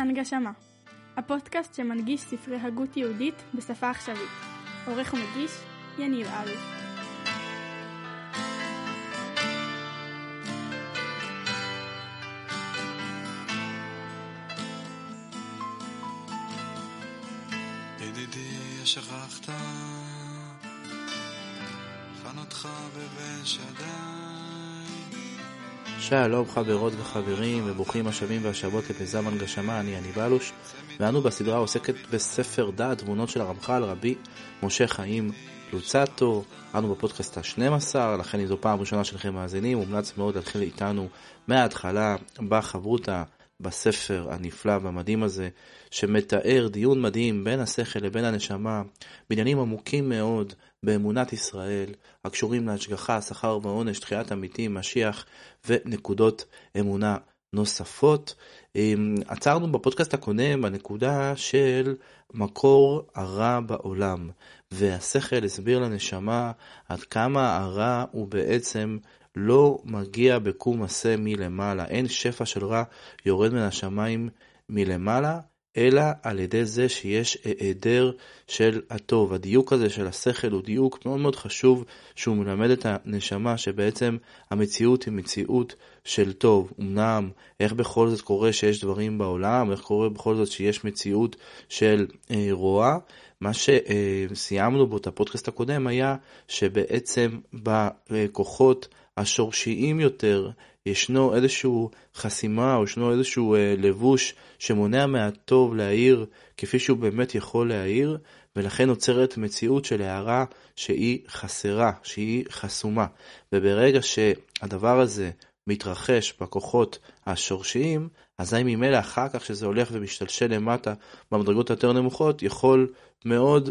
הנגשמה, הפודקאסט שמנגיש ספרי הגות יהודית בשפה עכשווית. עורך ומגיש, יניב אלוף. ידידי, שכחת חנותך בבן שדי. שלום חברות וחברים וברוכים השבים והשבות למיזם הנגשמה, אני יניב אלוש ואנו בסדרה עוסקת בספר דעת תבונות של הרמח"ל רבי משה חיים לוצטו, אנו בפודקאסט ה-12, לכן אם זו פעם ראשונה שלכם מאזינים, מומלץ מאוד להתחיל איתנו מההתחלה בחברותה בספר הנפלא והמדהים הזה, שמתאר דיון מדהים בין השכל לבין הנשמה, בעניינים עמוקים מאוד באמונת ישראל, הקשורים להשגחה, שכר ועונש, תחיית המתים, משיח ונקודות אמונה נוספות. אמ, עצרנו בפודקאסט הקודם בנקודה של מקור הרע בעולם, והשכל הסביר לנשמה עד כמה הרע הוא בעצם לא מגיע בקום עשה מלמעלה, אין שפע של רע יורד מן השמיים מלמעלה, אלא על ידי זה שיש היעדר של הטוב. הדיוק הזה של השכל הוא דיוק מאוד מאוד חשוב, שהוא מלמד את הנשמה שבעצם המציאות היא מציאות של טוב. אמנם, איך בכל זאת קורה שיש דברים בעולם, איך קורה בכל זאת שיש מציאות של אה, רוע. מה שסיימנו בו את הפודקאסט הקודם היה שבעצם בכוחות השורשיים יותר, ישנו איזשהו חסימה או ישנו איזשהו אה, לבוש שמונע מהטוב להעיר כפי שהוא באמת יכול להעיר, ולכן נוצרת מציאות של הערה שהיא חסרה, שהיא חסומה. וברגע שהדבר הזה מתרחש בכוחות השורשיים, אזי ממילא אחר כך שזה הולך ומשתלשל למטה במדרגות היותר נמוכות, יכול מאוד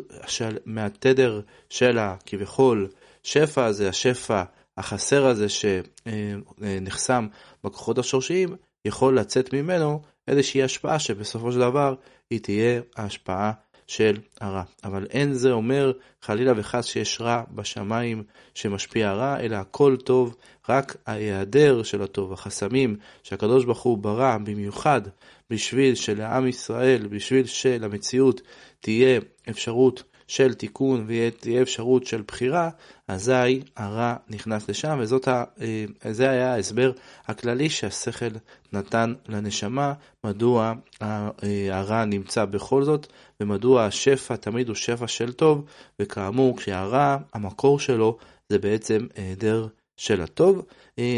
מהתדר של הכביכול שפע הזה, השפע החסר הזה שנחסם בכוחות השורשיים, יכול לצאת ממנו איזושהי השפעה שבסופו של דבר היא תהיה ההשפעה של הרע. אבל אין זה אומר חלילה וחס שיש רע בשמיים שמשפיע רע, אלא הכל טוב, רק ההיעדר של הטוב, החסמים שהקדוש ברוך הוא ברא במיוחד בשביל שלעם ישראל, בשביל שלמציאות תהיה אפשרות של תיקון ותהיה אפשרות של בחירה, אזי הרע נכנס לשם, וזה היה ההסבר הכללי שהשכל נתן לנשמה, מדוע הרע נמצא בכל זאת, ומדוע השפע תמיד הוא שפע של טוב, וכאמור, כשהרע, המקור שלו זה בעצם היעדר של הטוב.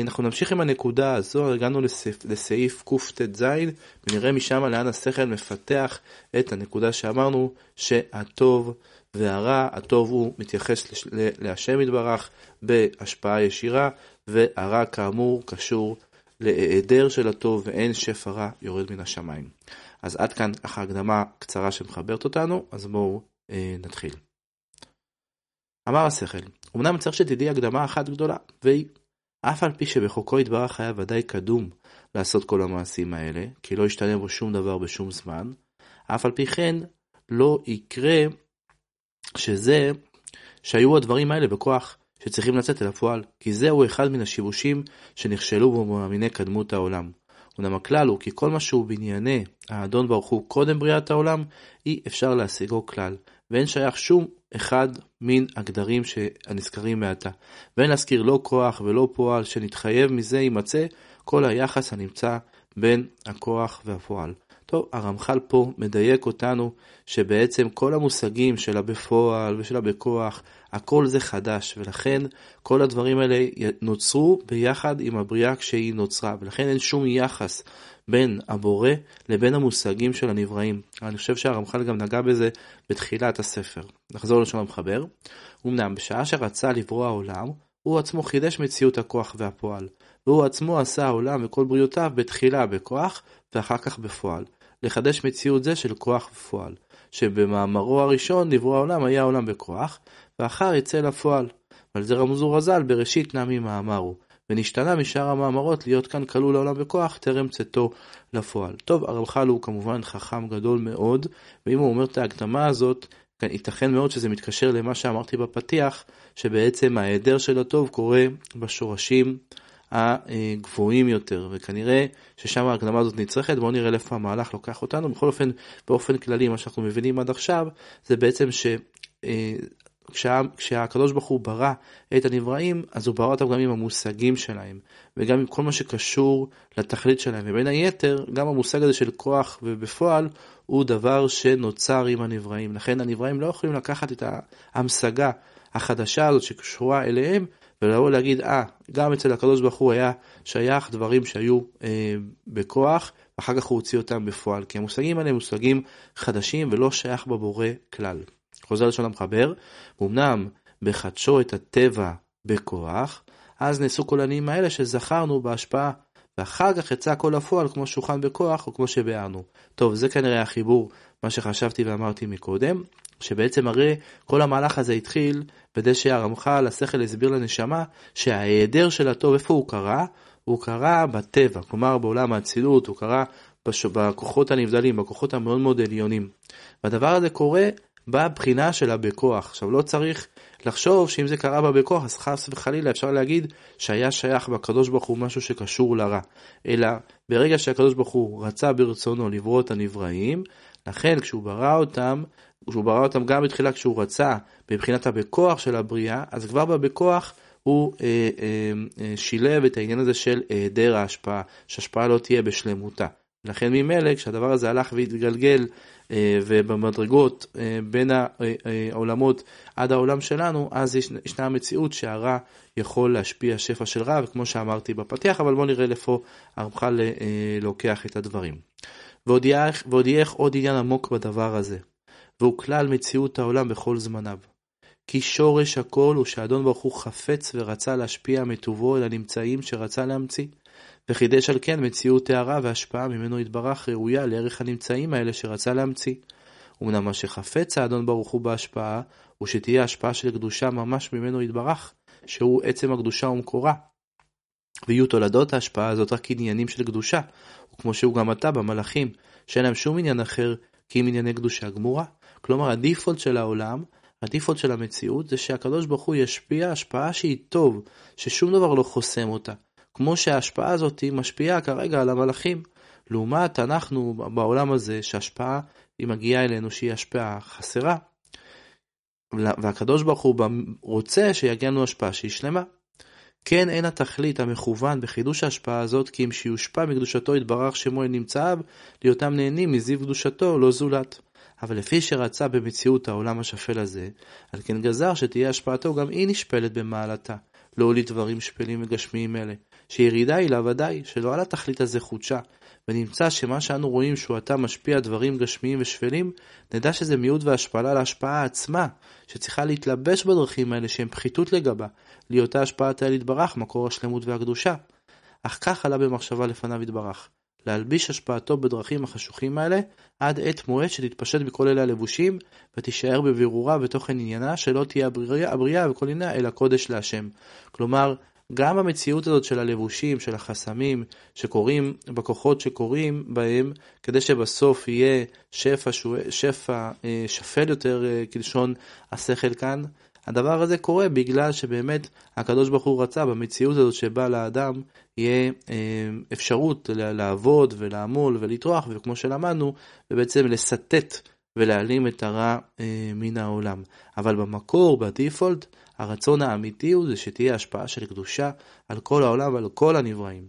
אנחנו נמשיך עם הנקודה הזו, הגענו לסעיף, לסעיף קט"ז, ונראה משם לאן השכל מפתח את הנקודה שאמרנו, שהטוב והרע, הטוב הוא מתייחס להשם יתברך בהשפעה ישירה, והרע כאמור קשור להיעדר של הטוב ואין שפע רע יורד מן השמיים. אז עד כאן ככה הקדמה קצרה שמחברת אותנו, אז בואו אה, נתחיל. אמר השכל, אמנם צריך שתדעי הקדמה אחת גדולה, והיא אף על פי שבחוקו יתברך היה ודאי קדום לעשות כל המעשים האלה, כי לא ישתנה בו שום דבר בשום זמן, אף על פי כן לא יקרה שזה שהיו הדברים האלה בכוח שצריכים לצאת אל הפועל, כי זהו אחד מן השיבושים שנכשלו בו מאמיני קדמות העולם. אולם הכלל הוא כי כל מה שהוא בענייני האדון ברוך הוא קודם בריאת העולם, אי אפשר להשיגו כלל, ואין שייך שום אחד מן הגדרים הנזכרים מעתה. ואין להזכיר לא כוח ולא פועל, שנתחייב מזה יימצא כל היחס הנמצא בין הכוח והפועל. טוב, הרמח"ל פה מדייק אותנו שבעצם כל המושגים של הבפועל ושל הבכוח, הכל זה חדש, ולכן כל הדברים האלה נוצרו ביחד עם הבריאה כשהיא נוצרה, ולכן אין שום יחס בין הבורא לבין המושגים של הנבראים. אני חושב שהרמח"ל גם נגע בזה בתחילת הספר. נחזור לשון המחבר. אמנם בשעה שרצה לברוא העולם, הוא עצמו חידש מציאות הכוח והפועל, והוא עצמו עשה העולם וכל בריאותיו בתחילה בכוח ואחר כך בפועל. לחדש מציאות זה של כוח ופועל, שבמאמרו הראשון נברוא העולם היה העולם בכוח, ואחר יצא לפועל. ועל זה רמזו רז"ל בראשית נמי מאמרו, ונשתנה משאר המאמרות להיות כאן כלול העולם בכוח טרם צאתו לפועל. טוב, הרמח"ל הוא כמובן חכם גדול מאוד, ואם הוא אומר את ההקדמה הזאת, ייתכן מאוד שזה מתקשר למה שאמרתי בפתיח, שבעצם ההיעדר של הטוב קורה בשורשים הגבוהים יותר, וכנראה ששם ההקדמה הזאת נצרכת, בואו נראה לאיפה המהלך לוקח אותנו. בכל אופן, באופן כללי, מה שאנחנו מבינים עד עכשיו, זה בעצם ש... אה, כשה, כשהקדוש ברוך הוא ברא את הנבראים, אז הוא ברא אותם גם עם המושגים שלהם, וגם עם כל מה שקשור לתכלית שלהם. ובין היתר, גם המושג הזה של כוח ובפועל, הוא דבר שנוצר עם הנבראים. לכן הנבראים לא יכולים לקחת את ההמשגה החדשה הזאת שקשורה אליהם, ולבוא להגיד, אה, גם אצל הקדוש ברוך הוא היה שייך דברים שהיו אה, בכוח, ואחר כך הוא הוציא אותם בפועל. כי המושגים האלה הם מושגים חדשים ולא שייך בבורא כלל. חוזר לשון המחבר, אמנם בחדשו את הטבע בכוח, אז נעשו כל העניינים האלה שזכרנו בהשפעה, ואחר כך יצא הכל לפועל כמו שולחן בכוח או כמו שביארנו. טוב, זה כנראה החיבור, מה שחשבתי ואמרתי מקודם, שבעצם הרי כל המהלך הזה התחיל בדי שהרמח"ל, השכל הסביר לנשמה, שההיעדר של הטוב, איפה הוא קרה? הוא קרה בטבע, כלומר בעולם האצילות, הוא קרה בש... בכוחות הנבדלים, בכוחות המאוד מאוד עליונים. והדבר הזה קורה בבחינה שלה בכוח. עכשיו לא צריך לחשוב שאם זה קרה בה בכוח אז חס וחלילה אפשר להגיד שהיה שייך בקדוש ברוך הוא משהו שקשור לרע. אלא ברגע שהקדוש ברוך הוא רצה ברצונו לברוא את הנבראים, לכן כשהוא ברא אותם, כשהוא ברא אותם גם בתחילה כשהוא רצה מבחינת הבכוח של הבריאה, אז כבר בבכוח הוא אה, אה, אה, שילב את העניין הזה של היעדר ההשפעה, שהשפעה לא תהיה בשלמותה. לכן ממילא כשהדבר הזה הלך והתגלגל אה, ובמדרגות אה, בין אה, העולמות עד העולם שלנו, אז יש, ישנה המציאות שהרע יכול להשפיע שפע של רע, וכמו שאמרתי בפתיח, אבל בואו נראה לאיפה הרמח"ל לוקח את הדברים. ועוד יהיה עוד עניין עמוק בדבר הזה, והוא כלל מציאות העולם בכל זמניו. כי שורש הכל הוא שאדון ברוך הוא חפץ ורצה להשפיע מטובו אל הנמצאים שרצה להמציא. וחידש על כן מציאות טהרה והשפעה ממנו יתברך ראויה לערך הנמצאים האלה שרצה להמציא. אמנם מה שחפץ האדון ברוך הוא בהשפעה, הוא שתהיה השפעה של קדושה ממש ממנו יתברך, שהוא עצם הקדושה ומקורה. ויהיו תולדות ההשפעה הזאת רק עניינים של קדושה, וכמו שהוא גם עתה במלאכים, שאין להם שום עניין אחר כי אם ענייני קדושה גמורה. כלומר, הדיפולט של העולם, הדיפולט של המציאות, זה שהקדוש ברוך הוא ישפיע השפעה שהיא טוב, ששום דבר לא חוסם אותה. כמו שההשפעה הזאת משפיעה כרגע על המלאכים. לעומת אנחנו בעולם הזה, שההשפעה היא מגיעה אלינו שהיא השפעה חסרה, והקדוש ברוך הוא רוצה שיגיע לנו השפעה שהיא שלמה. כן אין התכלית המכוון בחידוש ההשפעה הזאת כי אם שיושפע מקדושתו יתברך שמו אל נמצאיו, להיותם נהנים מזיו קדושתו לא זולת. אבל לפי שרצה במציאות העולם השפל הזה, על כן גזר שתהיה השפעתו גם היא נשפלת במעלתה, להוליד דברים שפלים וגשמיים אלה, שירידה היא לה ודאי, שלא על התכלית הזה חודשה, ונמצא שמה שאנו רואים שהוא עתה משפיע דברים גשמיים ושפלים, נדע שזה מיעוט והשפלה להשפעה עצמה, שצריכה להתלבש בדרכים האלה שהם פחיתות לגבה, להיותה השפעת האל יתברך, מקור השלמות והקדושה. אך כך עלה במחשבה לפניו יתברך, להלביש השפעתו בדרכים החשוכים האלה, עד עת מועד שתתפשט בכל אלה הלבושים, ותישאר בבירורה בתוכן עניינה, שלא תהיה הבריאה, הבריאה וכל עניינה, אלא קודש להשם. כלומר, גם המציאות הזאת של הלבושים, של החסמים שקורים בכוחות שקורים בהם, כדי שבסוף יהיה שפע, שפע אה, שפל יותר אה, כלשון השכל כאן, הדבר הזה קורה בגלל שבאמת הקדוש ברוך הוא רצה במציאות הזאת שבה לאדם יהיה אה, אפשרות לעבוד ולעמול ולטרוח, וכמו שלמדנו, ובעצם לסטט ולהעלים את הרע מן העולם. אבל במקור, בדיפולט, הרצון האמיתי הוא זה שתהיה השפעה של קדושה על כל העולם ועל כל הנבראים.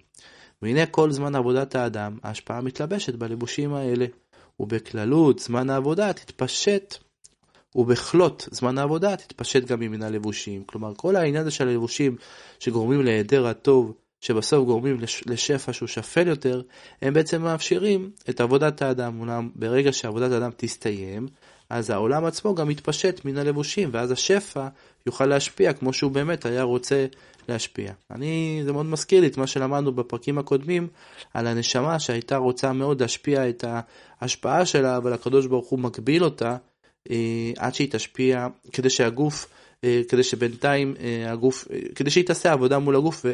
והנה כל זמן עבודת האדם, ההשפעה מתלבשת בלבושים האלה. ובכללות זמן העבודה תתפשט, ובכלות זמן העבודה תתפשט גם מן הלבושים. כלומר, כל העניין הזה של הלבושים שגורמים להיעדר הטוב, שבסוף גורמים לשפע שהוא שפל יותר, הם בעצם מאפשרים את עבודת האדם. אולם ברגע שעבודת האדם תסתיים, אז העולם עצמו גם מתפשט מן הלבושים, ואז השפע יוכל להשפיע כמו שהוא באמת היה רוצה להשפיע. אני, זה מאוד מזכיר לי את מה שלמדנו בפרקים הקודמים על הנשמה שהייתה רוצה מאוד להשפיע את ההשפעה שלה, אבל הקדוש ברוך הוא מגביל אותה עד שהיא תשפיע, כדי שהגוף אה, כדי שבינתיים אה, הגוף, אה, כדי שהיא תעשה עבודה מול הגוף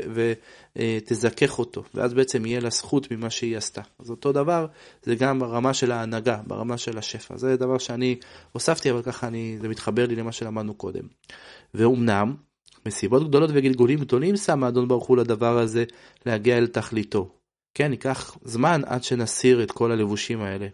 ותזכך אותו, ואז בעצם יהיה לה זכות ממה שהיא עשתה. אז אותו דבר, זה גם ברמה של ההנהגה, ברמה של השפע. זה דבר שאני הוספתי, אבל ככה אני, זה מתחבר לי למה שלמדנו קודם. ואומנם, מסיבות גדולות וגלגולים גדולים שם האדון ברוך הוא לדבר הזה להגיע אל תכליתו. כן, ייקח זמן עד שנסיר את כל הלבושים האלה.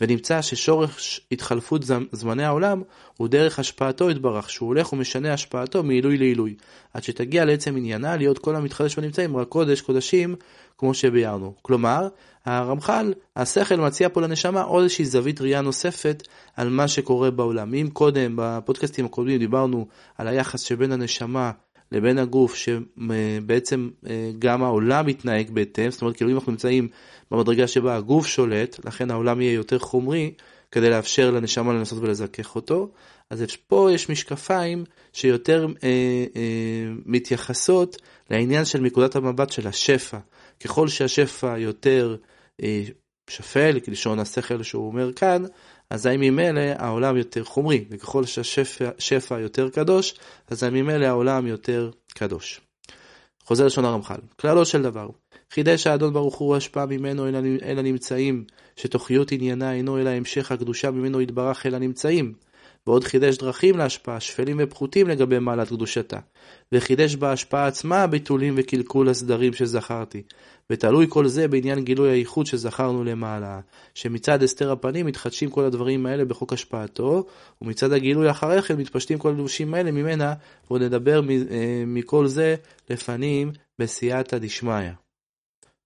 ונמצא ששורש התחלפות זמני העולם הוא דרך השפעתו יתברך, שהוא הולך ומשנה השפעתו מעילוי לעילוי, עד שתגיע לעצם עניינה להיות כל המתחדש בנמצאים רק קודש קודשים, כמו שביארנו. כלומר, הרמח"ל, השכל מציע פה לנשמה עוד איזושהי זווית ראייה נוספת על מה שקורה בעולם. אם קודם, בפודקאסטים הקודמים דיברנו על היחס שבין הנשמה לבין הגוף, שבעצם אה, גם העולם מתנהג בהתאם, זאת אומרת, כאילו אם אנחנו נמצאים במדרגה שבה הגוף שולט, לכן העולם יהיה יותר חומרי, כדי לאפשר לנשמה לנסות ולזכך אותו. אז פה יש משקפיים שיותר אה, אה, מתייחסות לעניין של נקודת המבט של השפע. ככל שהשפע יותר אה, שפל, כלשון השכל שהוא אומר כאן, אזי ממילא העולם יותר חומרי, וככל שהשפע יותר קדוש, אזי ממילא העולם יותר קדוש. חוזר לשון הרמח"ל, כללו של דבר, חידש האדון ברוך הוא השפעה ממנו אל הנמצאים, שתוכיות עניינה אינו אלא המשך הקדושה ממנו יתברך אל הנמצאים. ועוד חידש דרכים להשפעה, שפלים ופחותים לגבי מעלת קדושתה. וחידש בהשפעה עצמה ביטולים וקלקול הסדרים שזכרתי. ותלוי כל זה בעניין גילוי הייחוד שזכרנו למעלה, שמצד הסתר הפנים מתחדשים כל הדברים האלה בחוק השפעתו, ומצד הגילוי אחרי כן מתפשטים כל הלבושים האלה ממנה, ועוד נדבר אה, מכל זה לפנים בסייעתא דשמיא.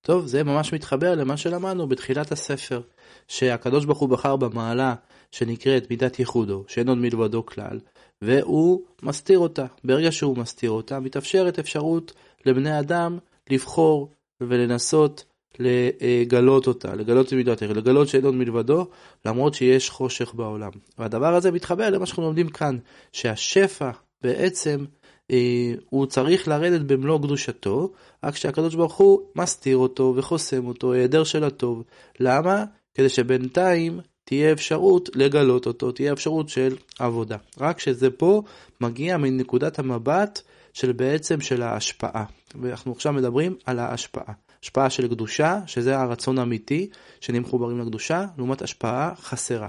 טוב, זה ממש מתחבר למה שלמדנו בתחילת הספר, שהקדוש ברוך הוא בחר במעלה שנקראת מידת ייחודו, שאין עוד מלבדו כלל, והוא מסתיר אותה. ברגע שהוא מסתיר אותה, מתאפשרת אפשרות לבני אדם לבחור ולנסות לגלות אותה, לגלות את מידת הערך, לגלות שאין עוד מלבדו, למרות שיש חושך בעולם. והדבר הזה מתחבר למה שאנחנו לומדים כאן, שהשפע בעצם אה, הוא צריך לרדת במלוא קדושתו, רק שהקדוש ברוך הוא מסתיר אותו וחוסם אותו, היעדר של הטוב. למה? כדי שבינתיים תהיה אפשרות לגלות אותו, תהיה אפשרות של עבודה. רק שזה פה מגיע מנקודת המבט של בעצם של ההשפעה. ואנחנו עכשיו מדברים על ההשפעה. השפעה של קדושה, שזה הרצון האמיתי, שנהיה מחוברים לקדושה, לעומת השפעה חסרה.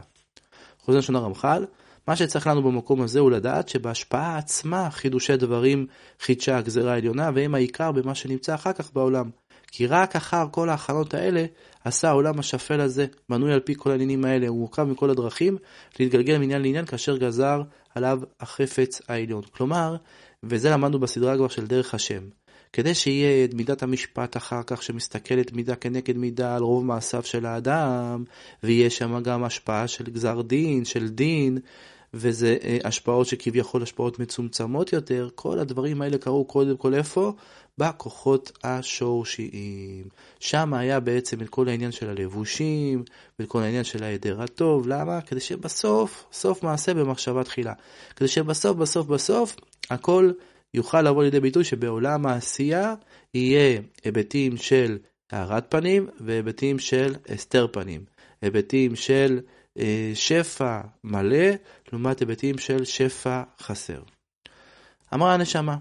חוזר לשון הרמח"ל, מה שצריך לנו במקום הזה הוא לדעת שבהשפעה עצמה חידושי דברים חידשה הגזרה העליונה, והם העיקר במה שנמצא אחר כך בעולם. כי רק אחר כל ההכנות האלה עשה העולם השפל הזה, בנוי על פי כל העניינים האלה, הוא מורכב מכל הדרכים להתגלגל מעניין לעניין כאשר גזר עליו החפץ העליון. כלומר, וזה למדנו בסדרה כבר של דרך השם, כדי שיהיה את מידת המשפט אחר כך שמסתכלת מידה כנגד מידה על רוב מעשיו של האדם, ויהיה שם גם השפעה של גזר דין, של דין, וזה אה, השפעות שכביכול השפעות מצומצמות יותר, כל הדברים האלה קרו קודם כל איפה? בכוחות השורשיים. שם היה בעצם את כל העניין של הלבושים, ואת כל העניין של ההיעדר הטוב. למה? כדי שבסוף, סוף מעשה במחשבה תחילה. כדי שבסוף, בסוף, בסוף, הכל יוכל לבוא לידי ביטוי שבעולם העשייה יהיה היבטים של הארת פנים והיבטים של הסתר פנים. היבטים של אה, שפע מלא, לעומת היבטים של שפע חסר. אמרה הנשמה,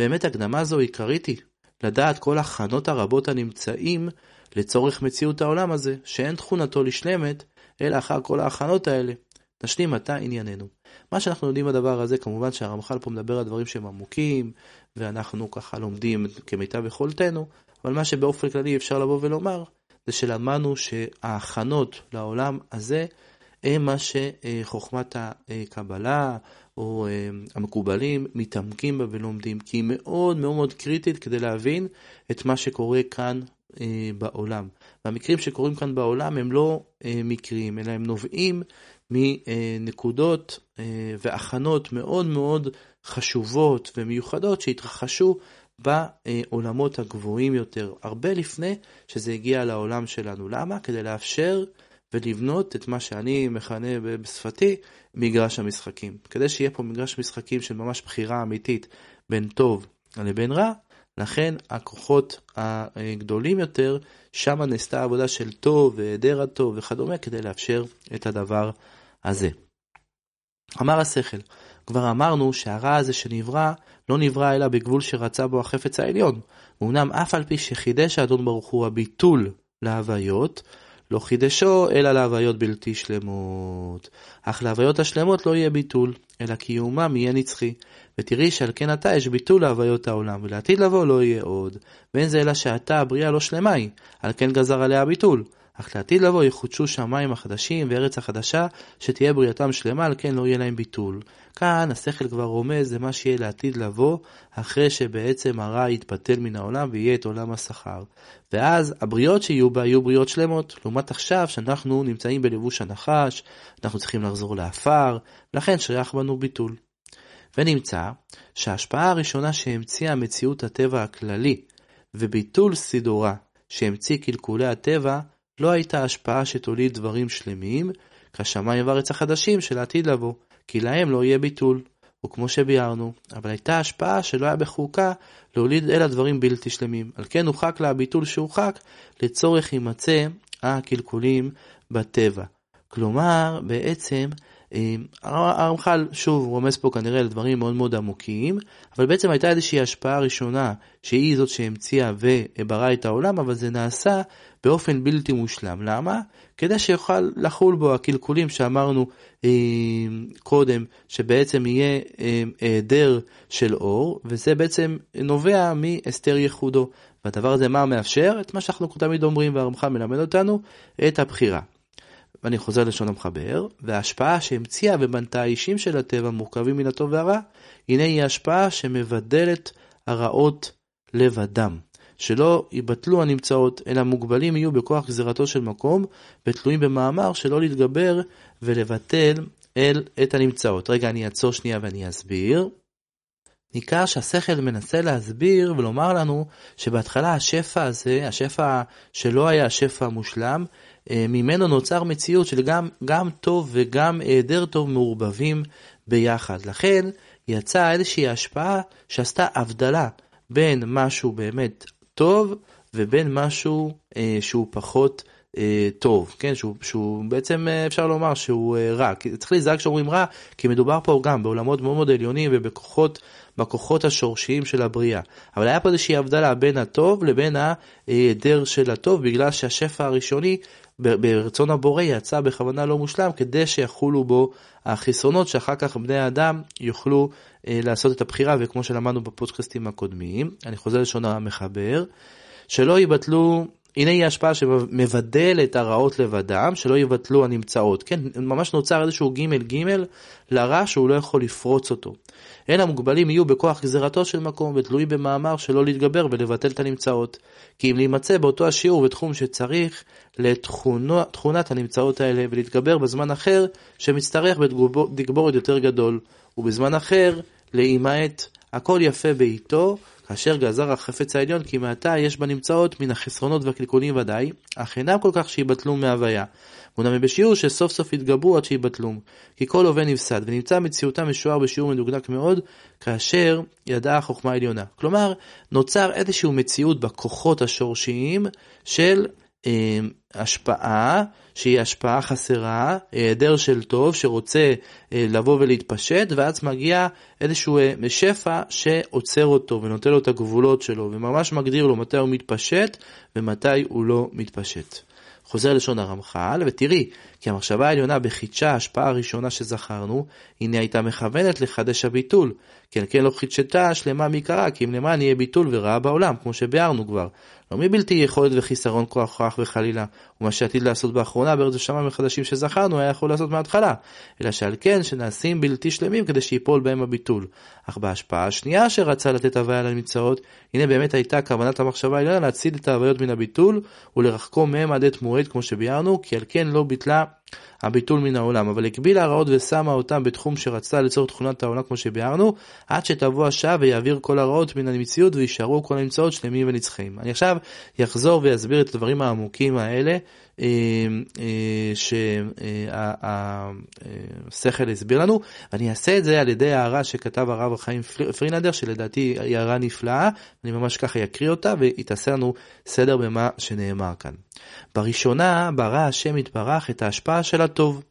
באמת הקדמה זו היא קריטי, לדעת כל הכנות הרבות הנמצאים לצורך מציאות העולם הזה, שאין תכונתו לשלמת, אלא אחר כל ההכנות האלה. נשלים עתה ענייננו. מה שאנחנו יודעים בדבר הזה, כמובן שהרמח"ל פה מדבר על דברים שהם עמוקים, ואנחנו ככה לומדים כמיטב יכולתנו, אבל מה שבאופן כללי אפשר לבוא ולומר, זה שלמדנו שההכנות לעולם הזה הם מה שחוכמת הקבלה או אה, המקובלים מתעמקים בה ולומדים, כי היא מאוד מאוד מאוד קריטית כדי להבין את מה שקורה כאן אה, בעולם. והמקרים שקורים כאן בעולם הם לא אה, מקרים, אלא הם נובעים מנקודות והכנות מאוד מאוד חשובות ומיוחדות שהתרחשו בעולמות הגבוהים יותר, הרבה לפני שזה הגיע לעולם שלנו. למה? כדי לאפשר ולבנות את מה שאני מכנה בשפתי מגרש המשחקים. כדי שיהיה פה מגרש משחקים של ממש בחירה אמיתית בין טוב לבין רע, לכן הכוחות הגדולים יותר, שם נעשתה עבודה של טוב והיעדר הטוב וכדומה כדי לאפשר את הדבר הזה. אמר השכל, כבר אמרנו שהרע הזה שנברא, לא נברא אלא בגבול שרצה בו החפץ העליון. אמנם אף על פי שחידש האדון ברוך הוא הביטול להוויות, לא חידשו, אלא להוויות בלתי שלמות. אך להוויות השלמות לא יהיה ביטול, אלא קיומם יהיה נצחי. ותראי שעל כן עתה יש ביטול להוויות העולם, ולעתיד לבוא לא יהיה עוד. ואין זה אלא שעתה הבריאה לא שלמה היא, על כן גזר עליה ביטול. אך לעתיד לבוא יחודשו שמיים החדשים וארץ החדשה, שתהיה בריאתם שלמה, על כן לא יהיה להם ביטול. כאן השכל כבר רומז למה שיהיה לעתיד לבוא, אחרי שבעצם הרע יתבטל מן העולם ויהיה את עולם השכר. ואז הבריאות שיהיו בה יהיו בריאות שלמות, לעומת עכשיו שאנחנו נמצאים בלבוש הנחש, אנחנו צריכים לחזור לעפר, לכן שייך בנו ביטול. ונמצא שההשפעה הראשונה שהמציאה מציאות הטבע הכללי, וביטול סידורה שהמציא קלקולי הטבע, לא הייתה השפעה שתוליד דברים שלמים, כשמיים וארץ החדשים של העתיד לבוא, כי להם לא יהיה ביטול, וכמו שביארנו, אבל הייתה השפעה שלא היה בחוקה להוליד אלא דברים בלתי שלמים. על כן הוחק לה הביטול שהוחק לצורך הימצא הקלקולים בטבע. כלומר, בעצם הרמח"ל שוב רומז פה כנראה לדברים מאוד מאוד עמוקים, אבל בעצם הייתה איזושהי השפעה ראשונה שהיא זאת שהמציאה ובראה את העולם, אבל זה נעשה באופן בלתי מושלם. למה? כדי שיוכל לחול בו הקלקולים שאמרנו אה, קודם, שבעצם יהיה אה, היעדר של אור, וזה בעצם נובע מהסתר ייחודו. והדבר הזה מה מאפשר? את מה שאנחנו תמיד אומרים והרמח"ל מלמד אותנו, את הבחירה. ואני חוזר לשון המחבר, וההשפעה שהמציאה ובנתה האישים של הטבע מורכבים מן הטוב והרע, הנה היא השפעה שמבדלת הרעות לבדם. שלא יבטלו הנמצאות, אלא מוגבלים יהיו בכוח גזירתו של מקום, ותלויים במאמר שלא להתגבר ולבטל אל את הנמצאות. רגע, אני אעצור שנייה ואני אסביר. ניכר שהשכל מנסה להסביר ולומר לנו שבהתחלה השפע הזה, השפע שלא היה השפע המושלם, אה, ממנו נוצר מציאות של גם, גם טוב וגם היעדר טוב מעורבבים ביחד. לכן יצאה איזושהי השפעה שעשתה הבדלה בין משהו באמת טוב ובין משהו אה, שהוא פחות אה, טוב, כן, שהוא, שהוא בעצם אה, אפשר לומר שהוא אה, רע. צריך להיזהר כשאומרים רע, כי מדובר פה גם בעולמות מאוד מאוד עליונים ובכוחות בכוחות השורשיים של הבריאה. אבל היה פה איזושהי הבדלה בין הטוב לבין ההיעדר של הטוב, בגלל שהשפע הראשוני ברצון הבורא יצא בכוונה לא מושלם, כדי שיחולו בו החסרונות, שאחר כך בני האדם יוכלו לעשות את הבחירה, וכמו שלמדנו בפודקאסטים הקודמים, אני חוזר לשון המחבר, שלא יבטלו הנה היא השפעה שמבדל את הרעות לבדם, שלא יבטלו הנמצאות. כן, ממש נוצר איזשהו ג' ג' לרע שהוא לא יכול לפרוץ אותו. הן המוגבלים יהיו בכוח גזירתו של מקום ותלוי במאמר שלא להתגבר ולבטל את הנמצאות. כי אם להימצא באותו השיעור ותחום שצריך לתכונת הנמצאות האלה ולהתגבר בזמן אחר שמצטרך בתגבורת יותר גדול, ובזמן אחר להימעט. הכל יפה בעיתו, כאשר גזר החפץ העליון כי מעתה יש בנמצאות מן החסרונות והקלקולים ודאי, אך אינם כל כך שיבטלו מהוויה. אולם בשיעור שסוף סוף יתגברו עד שיבטלו. כי כל הווה נפסד, ונמצא מציאותם משוער בשיעור מדוקדק מאוד, כאשר ידעה החוכמה העליונה. כלומר, נוצר איזושהי מציאות בכוחות השורשיים של השפעה שהיא השפעה חסרה, היעדר של טוב שרוצה אה, לבוא ולהתפשט, ואז מגיע איזשהו אה, שפע שעוצר אותו ונותן לו את הגבולות שלו, וממש מגדיר לו מתי הוא מתפשט ומתי הוא לא מתפשט. חוזר לשון הרמח"ל, ותראי, כי המחשבה העליונה בחידשה ההשפעה הראשונה שזכרנו, הנה הייתה מכוונת לחדש הביטול, כן כן לא חידשתה שלמה מעיקרה, כי אם למען יהיה ביטול ורעה בעולם, כמו שביארנו כבר. לא מבלתי יכולת וחיסרון כוח כוח וחלילה, ומה שעתיד לעשות באחרונה בארץ השמיים החדשים שזכרנו היה יכול לעשות מההתחלה, אלא שעל כן שנעשים בלתי שלמים כדי שיפול בהם הביטול. אך בהשפעה השנייה שרצה לתת הוויה לנמצאות, הנה באמת הייתה כוונת המחשבה העליונה להציל את ההוויות מן הביטול ולרחקו מהם עד עת מועד כמו שביארנו, כי על כן לא ביטלה הביטול מן העולם, אבל הגבילה הרעות ושמה אותם בתחום שרצתה לצורך תכונת העולם כמו שביארנו, עד שתבוא השעה ויעביר כל הרעות מן המציאות ויישארו כל הנמצאות שלמים ונצחיים. אני עכשיו אחזור ואסביר את הדברים העמוקים האלה אה, אה, שהשכל הסביר לנו, ואני אעשה את זה על ידי הערה שכתב הרב חיים פרינדר, שלדעתי היא הערה נפלאה, אני ממש ככה אקריא אותה והיא תעשה לנו סדר במה שנאמר כאן. בראשונה ברא השם יתברך את ההשפעה של הטוב,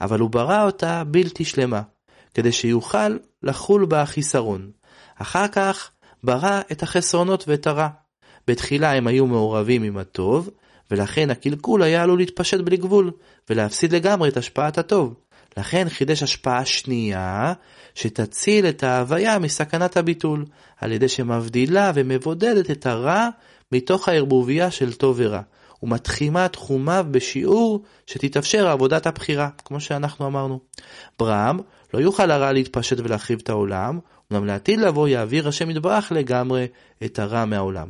אבל הוא ברא אותה בלתי שלמה, כדי שיוכל לחול בה החיסרון. אחר כך ברא את החסרונות ואת הרע. בתחילה הם היו מעורבים עם הטוב, ולכן הקלקול היה עלול להתפשט בלי גבול, ולהפסיד לגמרי את השפעת הטוב. לכן חידש השפעה שנייה, שתציל את ההוויה מסכנת הביטול, על ידי שמבדילה ומבודדת את הרע מתוך הערבוביה של טוב ורע, ומתחימה תחומיו בשיעור שתתאפשר עבודת הבחירה, כמו שאנחנו אמרנו. ברם לא יוכל הרע להתפשט ולהחריב את העולם, אולם לעתיד לבוא יעביר השם יתברך לגמרי את הרע מהעולם.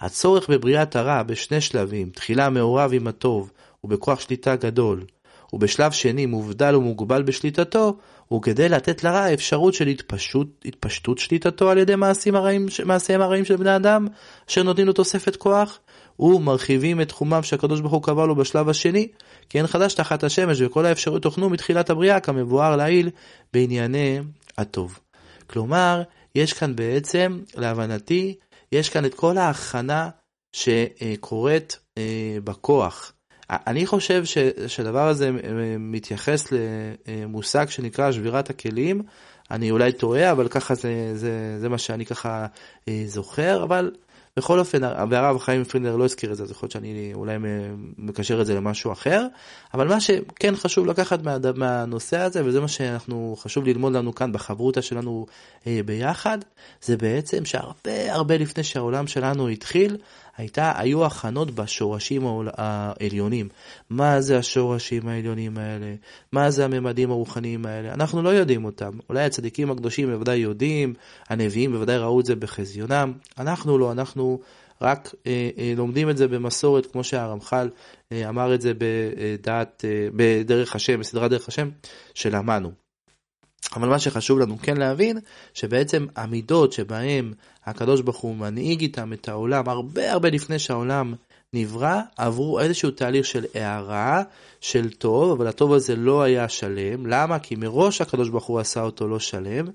הצורך בבריאת הרע בשני שלבים, תחילה מעורב עם הטוב ובכוח שליטה גדול, ובשלב שני מובדל ומוגבל בשליטתו, הוא כדי לתת לרע אפשרות של התפשטות, התפשטות שליטתו על ידי מעשים הרעים, מעשיהם הרעים של בני אדם, אשר נותנים לו תוספת כוח, ומרחיבים את תחומיו שהקדוש ברוך הוא קבע לו בשלב השני, כי אין חדש תחת השמש וכל האפשרויות תוכנו מתחילת הבריאה כמבואר לעיל בענייני הטוב. כלומר, יש כאן בעצם, להבנתי, יש כאן את כל ההכנה שקורית אה, בכוח. אני חושב שהדבר הזה אה, מתייחס למושג שנקרא שבירת הכלים. אני אולי טועה, אבל ככה זה, זה, זה מה שאני ככה אה, זוכר, אבל בכל אופן, והרב חיים פרינדר לא הזכיר את זה, אז יכול להיות שאני אולי מקשר את זה למשהו אחר, אבל מה שכן חשוב לקחת מה, מהנושא הזה, וזה מה שאנחנו חשוב ללמוד לנו כאן בחברותה שלנו אה, ביחד, זה בעצם שהרבה הרבה לפני שהעולם שלנו התחיל, הייתה, היו הכנות בשורשים העליונים. מה זה השורשים העליונים האלה? מה זה הממדים הרוחניים האלה? אנחנו לא יודעים אותם. אולי הצדיקים הקדושים בוודאי יודעים, הנביאים בוודאי ראו את זה בחזיונם. אנחנו לא, אנחנו רק אה, אה, לומדים את זה במסורת, כמו שהרמח"ל אה, אמר את זה בדעת, אה, בדרך השם, בסדרת דרך השם, שלמדנו. אבל מה שחשוב לנו כן להבין, שבעצם המידות שבהם הקדוש ברוך הוא מנהיג איתם את העולם, הרבה הרבה לפני שהעולם נברא, עברו איזשהו תהליך של הערה, של טוב, אבל הטוב הזה לא היה שלם. למה? כי מראש הקדוש ברוך הוא עשה אותו לא שלם,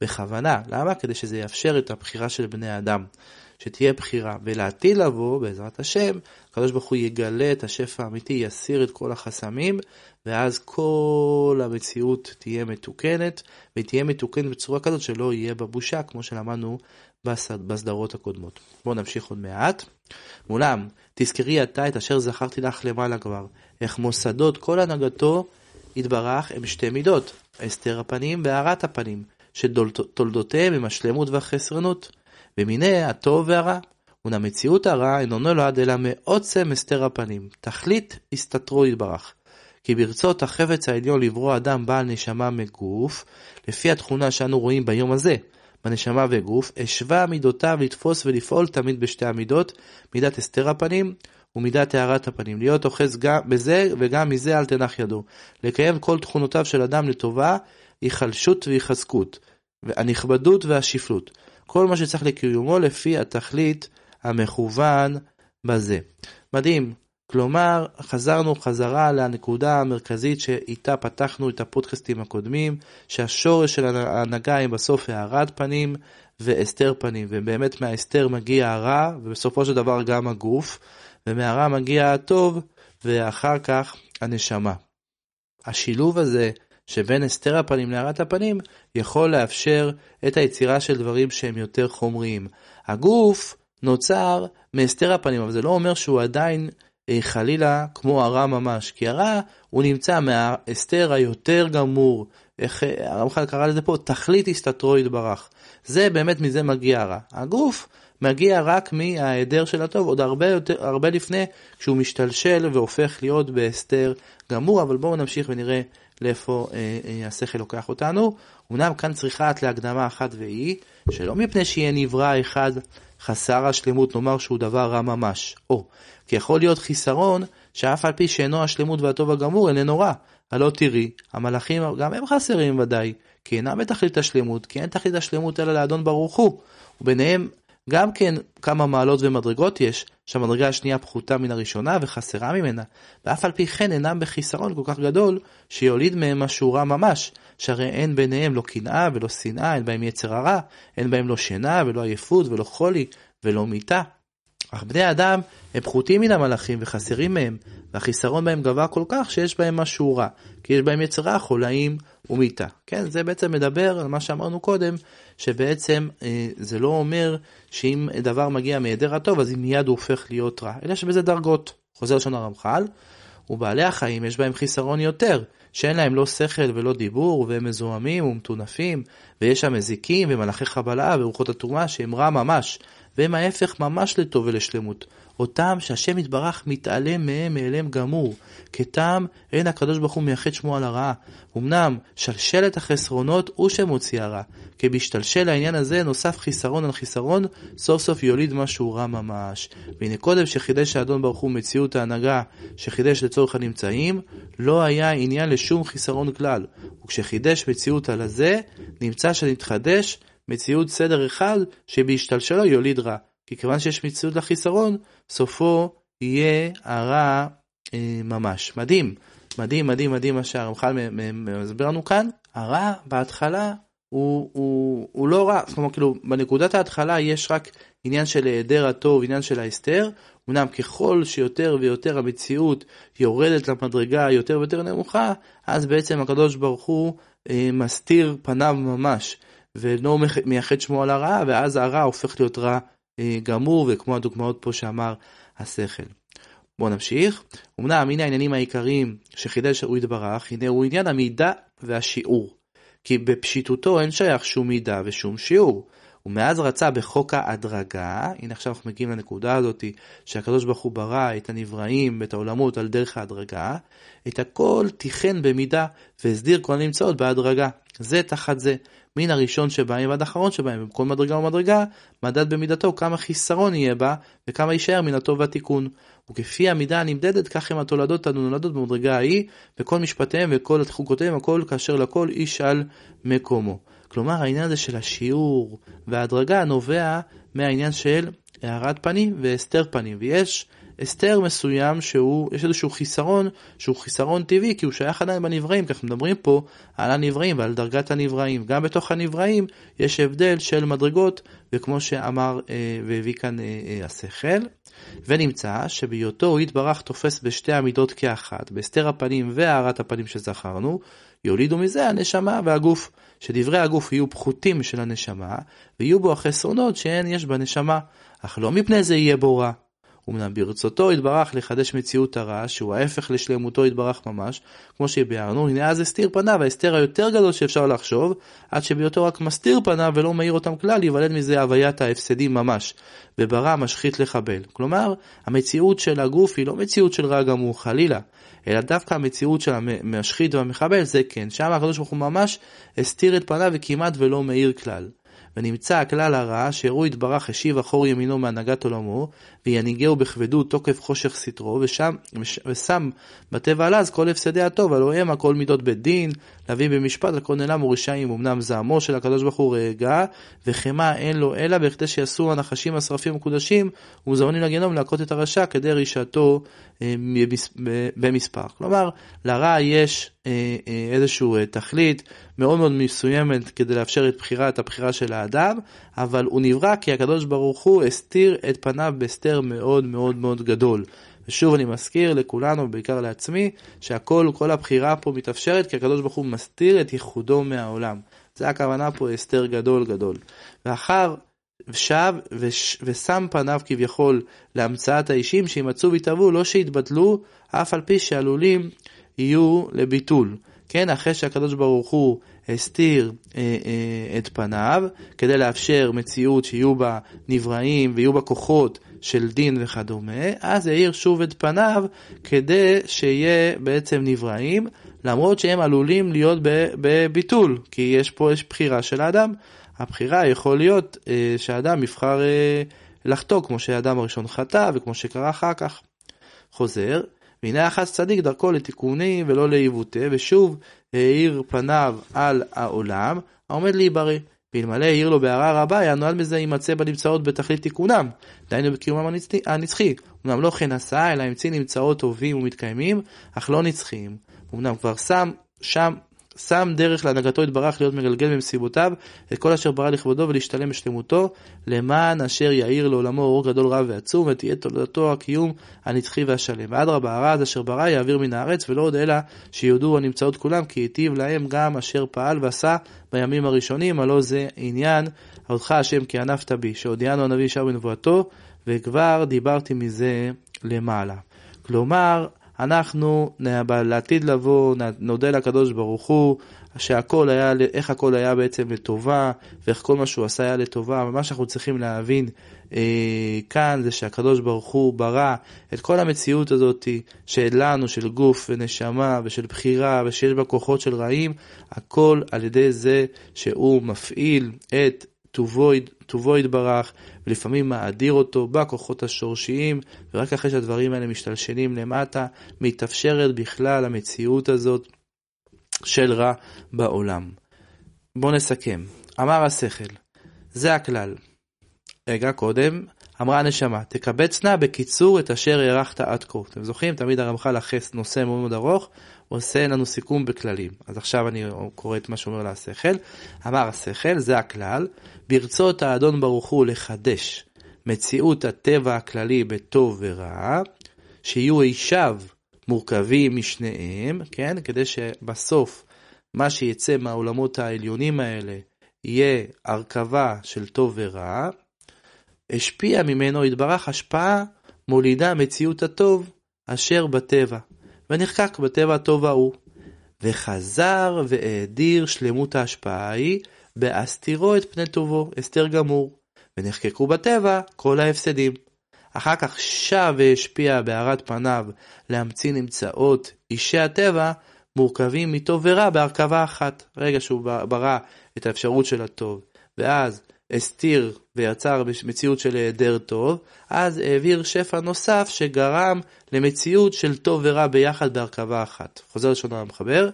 בכוונה. למה? כדי שזה יאפשר את הבחירה של בני האדם. שתהיה בחירה, ולעתיד לבוא, בעזרת השם, הקדוש ברוך הוא יגלה את השפע האמיתי, יסיר את כל החסמים, ואז כל המציאות תהיה מתוקנת, ותהיה מתוקנת בצורה כזאת שלא יהיה בה בושה, כמו שלמדנו בסדרות הקודמות. בואו נמשיך עוד מעט. מולם, תזכרי אתה את אשר זכרתי לך למעלה כבר, איך מוסדות כל הנהגתו יתברך הם שתי מידות, הסתר הפנים והארת הפנים, שתולדותיהם הם השלמות והחסרנות. ומיני הטוב והרע. ולמציאות הרע אינו נולד אלא מעוצם הסתר הפנים, תכלית הסתתרו יתברך. כי ברצות החפץ העליון לברוא אדם בעל נשמה מגוף, לפי התכונה שאנו רואים ביום הזה, בנשמה וגוף, השווה מידותיו לתפוס ולפעול תמיד בשתי המידות, מידת הסתר הפנים ומידת טהרת הפנים. להיות אוחז גם בזה וגם מזה אל תנח ידו. לקיים כל תכונותיו של אדם לטובה, היחלשות והיחזקות, הנכבדות והשפלות. כל מה שצריך לקיומו לפי התכלית המכוון בזה. מדהים. כלומר, חזרנו חזרה לנקודה המרכזית שאיתה פתחנו את הפודקאסטים הקודמים, שהשורש של ההנהגה היא בסוף הארת פנים והסתר פנים, ובאמת מההסתר מגיע הרע, ובסופו של דבר גם הגוף, ומהרע מגיע הטוב, ואחר כך הנשמה. השילוב הזה שבין הסתר הפנים להארת הפנים יכול לאפשר את היצירה של דברים שהם יותר חומריים. הגוף נוצר מהסתר הפנים, אבל זה לא אומר שהוא עדיין אה, חלילה כמו הרע ממש, כי הרע הוא נמצא מההסתר היותר גמור, איך אה, הרמח"ל קרא לזה פה, תכלית הסתתרו יתברך. זה באמת מזה מגיע הרע. הגוף מגיע רק מההיעדר של הטוב, עוד הרבה, יותר, הרבה לפני כשהוא משתלשל והופך להיות בהסתר גמור, אבל בואו נמשיך ונראה לאיפה אה, אה, השכל לוקח אותנו. אמנם כאן צריכה את להקדמה אחת והיא, שלא מפני שיהיה נברא אחד חסר השלמות, נאמר שהוא דבר רע ממש, או, כי יכול להיות חיסרון שאף על פי שאינו השלמות והטוב הגמור איננו רע. הלא תראי, המלאכים גם הם חסרים ודאי, כי אינם בתכלית השלמות, כי אין תכלית השלמות אלא לאדון ברוך הוא, וביניהם גם כן כמה מעלות ומדרגות יש, שהמדרגה השנייה פחותה מן הראשונה וחסרה ממנה, ואף על פי כן אינם בחיסרון כל כך גדול, שיוליד מהם משהו רע ממש, שהרי אין ביניהם לא קנאה ולא שנאה, אין בהם יצר הרע, אין בהם לא שינה ולא עייפות ולא חולי ולא מיתה. אך בני האדם הם פחותים מן המלאכים וחסרים מהם, והחיסרון בהם גבוה כל כך שיש בהם משהו רע, כי יש בהם יצר רע, חולאים ומיתה. כן, זה בעצם מדבר על מה שאמרנו קודם, שבעצם אה, זה לא אומר שאם דבר מגיע מהיעדר הטוב, אז מיד הוא הופך להיות רע, אלא שבזה דרגות. חוזר לשון הרמח"ל, ובעלי החיים יש בהם חיסרון יותר, שאין להם לא שכל ולא דיבור, והם מזוהמים ומטונפים, ויש שם מזיקים ומלאכי חבלה ורוחות הטומאה שהם רע ממש, והם ההפך ממש לטוב ולשלמות. אותם שהשם יתברך מתעלם מהם מאלם גמור. כטעם אין הקדוש ברוך הוא מייחד שמו על הרעה. אמנם שלשלת החסרונות הוא שמוציא הרע. כי בהשתלשל העניין הזה נוסף חיסרון על חיסרון, סוף סוף יוליד משהו רע ממש. והנה קודם שחידש האדון ברוך הוא מציאות ההנהגה שחידש לצורך הנמצאים, לא היה עניין לשום חיסרון כלל. וכשחידש מציאות על הזה, נמצא שנתחדש מציאות סדר אחד שבהשתלשלו יוליד רע. כי כיוון שיש מציאות לחיסרון, סופו יהיה הרע אה, ממש. מדהים, מדהים, מדהים, מדהים מה שהרמח"ל מסביר לנו כאן. הרע בהתחלה הוא, הוא, הוא לא רע, זאת אומרת, כאילו, בנקודת ההתחלה יש רק עניין של היעדר הטוב, עניין של ההסתר. אמנם ככל שיותר ויותר המציאות יורדת למדרגה יותר ויותר נמוכה, אז בעצם הקדוש ברוך הוא אה, מסתיר פניו ממש, ולא מייחד שמו על הרעה, ואז הרע הופך להיות רע אה, גמור, וכמו הדוגמאות פה שאמר השכל. בואו נמשיך. אמנם הנה העניינים העיקריים שחידש הוא יתברך, הנה הוא עניין המידה והשיעור. כי בפשיטותו אין שייך שום מידה ושום שיעור. ומאז רצה בחוק ההדרגה, הנה עכשיו אנחנו מגיעים לנקודה הזאת שהקדוש ברוך הוא ברא את הנבראים ואת העולמות על דרך ההדרגה, את הכל תיכן במידה והסדיר כל הנמצאות בהדרגה. זה תחת זה. מן הראשון שבהם ועד האחרון שבהם, בכל מדרגה ומדרגה, מדד במידתו כמה חיסרון יהיה בה, וכמה יישאר מן הטוב והתיקון. וכפי המידה הנמדדת, כך הם התולדות הנולדות במדרגה ההיא, וכל משפטיהם וכל חוקותיהם, הכל כאשר לכל איש על מקומו. כלומר, העניין הזה של השיעור וההדרגה נובע מהעניין של הארת פנים והסתר פנים, ויש הסתר מסוים שהוא, יש איזשהו חיסרון שהוא חיסרון טבעי כי הוא שייך עדיין בנבראים, כך מדברים פה על הנבראים ועל דרגת הנבראים. גם בתוך הנבראים יש הבדל של מדרגות, וכמו שאמר אה, והביא כאן אה, אה, השכל. ונמצא שבהיותו הוא יתברך תופס בשתי המידות כאחת, בהסתר הפנים והארת הפנים שזכרנו, יולידו מזה הנשמה והגוף, שדברי הגוף יהיו פחותים של הנשמה, ויהיו בו החסרונות שאין יש בנשמה, אך לא מפני זה יהיה בו רע, אמנם ברצותו יתברך לחדש מציאות הרע, שהוא ההפך לשלמותו יתברך ממש, כמו שביארנו, הנה אז הסתיר פניו, ההסתר היותר גדול שאפשר לחשוב, עד שבהיותו רק מסתיר פניו ולא מאיר אותם כלל, ייוולד מזה הוויית ההפסדים ממש, וברע משחית לחבל. כלומר, המציאות של הגוף היא לא מציאות של רע גמור, חלילה, אלא דווקא המציאות של המשחית והמחבל זה כן, שם הקדוש ברוך הוא ממש הסתיר את פניו וכמעט ולא מאיר כלל. ונמצא הכלל הרע שהוא יתברך השיב אחור ימינו מהנהגת עולמו, וינהיגהו בכבדות תוקף חושך סטרו, ושם, ושם בטבע הלז כל הפסדי הטוב, הלא המה כל מידות בית דין, להביא במשפט לכל נעלם ורשעים, אמנם זעמו של הקדוש ברוך הוא רגע, וחמא אין לו אלא בכדי שיעשו הנחשים השרפים המקודשים, ומזמנים לגיהנום להכות את הרשע כדי רשעתו אה, במספר. כלומר, לרע יש אה, אה, איזשהו תכלית מאוד מאוד מסוימת כדי לאפשר את בחירת הבחירה של האדם, אבל הוא נברא כי הקדוש ברוך הוא הסתיר את פניו בהסתר מאוד מאוד מאוד גדול. ושוב אני מזכיר לכולנו, בעיקר לעצמי, שהכל, כל הבחירה פה מתאפשרת כי הקדוש ברוך הוא מסתיר את ייחודו מהעולם. זה הכוונה פה הסתר גדול גדול. ואחר שב וש, ושם פניו כביכול להמצאת האישים שימצאו ויתהוו, לא שיתבטלו, אף על פי שעלולים יהיו לביטול. כן, אחרי שהקדוש ברוך הוא הסתיר אה, אה, את פניו, כדי לאפשר מציאות שיהיו בה נבראים ויהיו בה כוחות של דין וכדומה, אז יאיר שוב את פניו כדי שיהיה בעצם נבראים, למרות שהם עלולים להיות בביטול, כי יש פה יש בחירה של האדם. הבחירה יכול להיות אה, שהאדם יבחר אה, לחטוא כמו שהאדם הראשון חטא וכמו שקרה אחר כך. חוזר, והנה אחז צדיק דרכו לתיקוני ולא לעיוותי, ושוב האיר פניו על העולם העומד להיברא. ואלמלא העיר לו בהערה רבה, היה נועד מזה יימצא בנמצאות בתכלית תיקונם, דהיינו בקיומם הנצחי. אמנם לא כן עשה, אלא המציא נמצאות טובים ומתקיימים, אך לא נצחיים. אמנם כבר שם שם שם דרך להנהגתו יתברך להיות מגלגל במסיבותיו את כל אשר ברא לכבודו ולהשתלם בשלמותו, למען אשר יאיר לעולמו אור גדול רב ועצום, ותהיה תולדתו הקיום הנצחי והשלם. ואדרבה, הרעד אשר ברא יעביר מן הארץ, ולא עוד אלא שיודו הנמצאות כולם, כי היטיב להם גם אשר פעל ועשה בימים הראשונים, הלא זה עניין אותך השם כי ענפת בי, שהודיענו הנביא ישר בנבואתו, וכבר דיברתי מזה למעלה. כלומר, אנחנו לעתיד לבוא נודה לקדוש ברוך הוא שהכל היה, איך הכל היה בעצם לטובה ואיך כל מה שהוא עשה היה לטובה. ומה שאנחנו צריכים להבין אה, כאן זה שהקדוש ברוך הוא ברא את כל המציאות הזאת שלנו, של גוף ונשמה ושל בחירה ושיש בה כוחות של רעים, הכל על ידי זה שהוא מפעיל את טובו יתברך, ולפעמים מאדיר אותו בכוחות השורשיים, ורק אחרי שהדברים האלה משתלשלים למטה, מתאפשרת בכלל המציאות הזאת של רע בעולם. בואו נסכם. אמר השכל, זה הכלל. רגע, קודם, אמרה הנשמה, תקבץ נא בקיצור את אשר הארכת עד כה. אתם זוכרים? תמיד הרמח"ל אחרי נושא מאוד מאוד ארוך, עושה לנו סיכום בכללים. אז עכשיו אני קורא את מה שאומר לה השכל. אמר השכל, זה הכלל, ברצות האדון ברוך הוא לחדש מציאות הטבע הכללי בטוב ורע, שיהיו אישיו מורכבים משניהם, כן? כדי שבסוף מה שיצא מהעולמות העליונים האלה יהיה הרכבה של טוב ורע, השפיע ממנו יתברך השפעה מולידה מציאות הטוב אשר בטבע, ונחקק בטבע הטוב ההוא. וחזר והאדיר שלמות ההשפעה ההיא, בהסתירו את פני טובו, הסתר גמור, ונחקקו בטבע כל ההפסדים. אחר כך שב והשפיע בהארת פניו להמציא נמצאות אישי הטבע, מורכבים מטוב ורע בהרכבה אחת. רגע שהוא ברא את האפשרות של הטוב, ואז הסתיר ויצר מציאות של היעדר טוב, אז העביר שפע נוסף שגרם למציאות של טוב ורע ביחד בהרכבה אחת. חוזר לשון המחבר,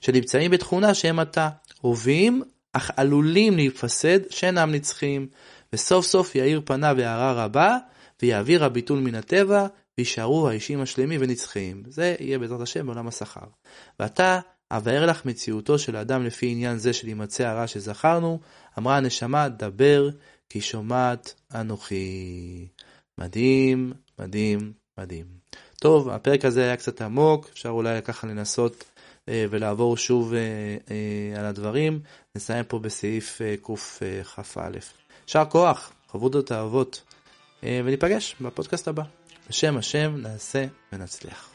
שנמצאים בתכונה שהם עתה, הווים אך עלולים להיפסד שאינם נצחיים, וסוף סוף יאיר פניו הערה רבה, ויעביר הביטול מן הטבע, ויישארו האישים השלמים ונצחיים. זה יהיה בעזרת השם בעולם השכר. ועתה אבאר לך מציאותו של האדם לפי עניין זה של הימצא הרע שזכרנו, אמרה הנשמה, דבר, כי שומעת אנוכי. מדהים, מדהים, מדהים. טוב, הפרק הזה היה קצת עמוק, אפשר אולי ככה לנסות ולעבור שוב אה, אה, על הדברים. נסיים פה בסעיף אה, קכ"א. יישר כוח, האבות, אה, וניפגש בפודקאסט הבא. בשם השם נעשה ונצליח.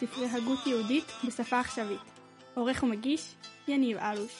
ספרי הגות יהודית בשפה עכשווית. עורך ומגיש יניב אלוש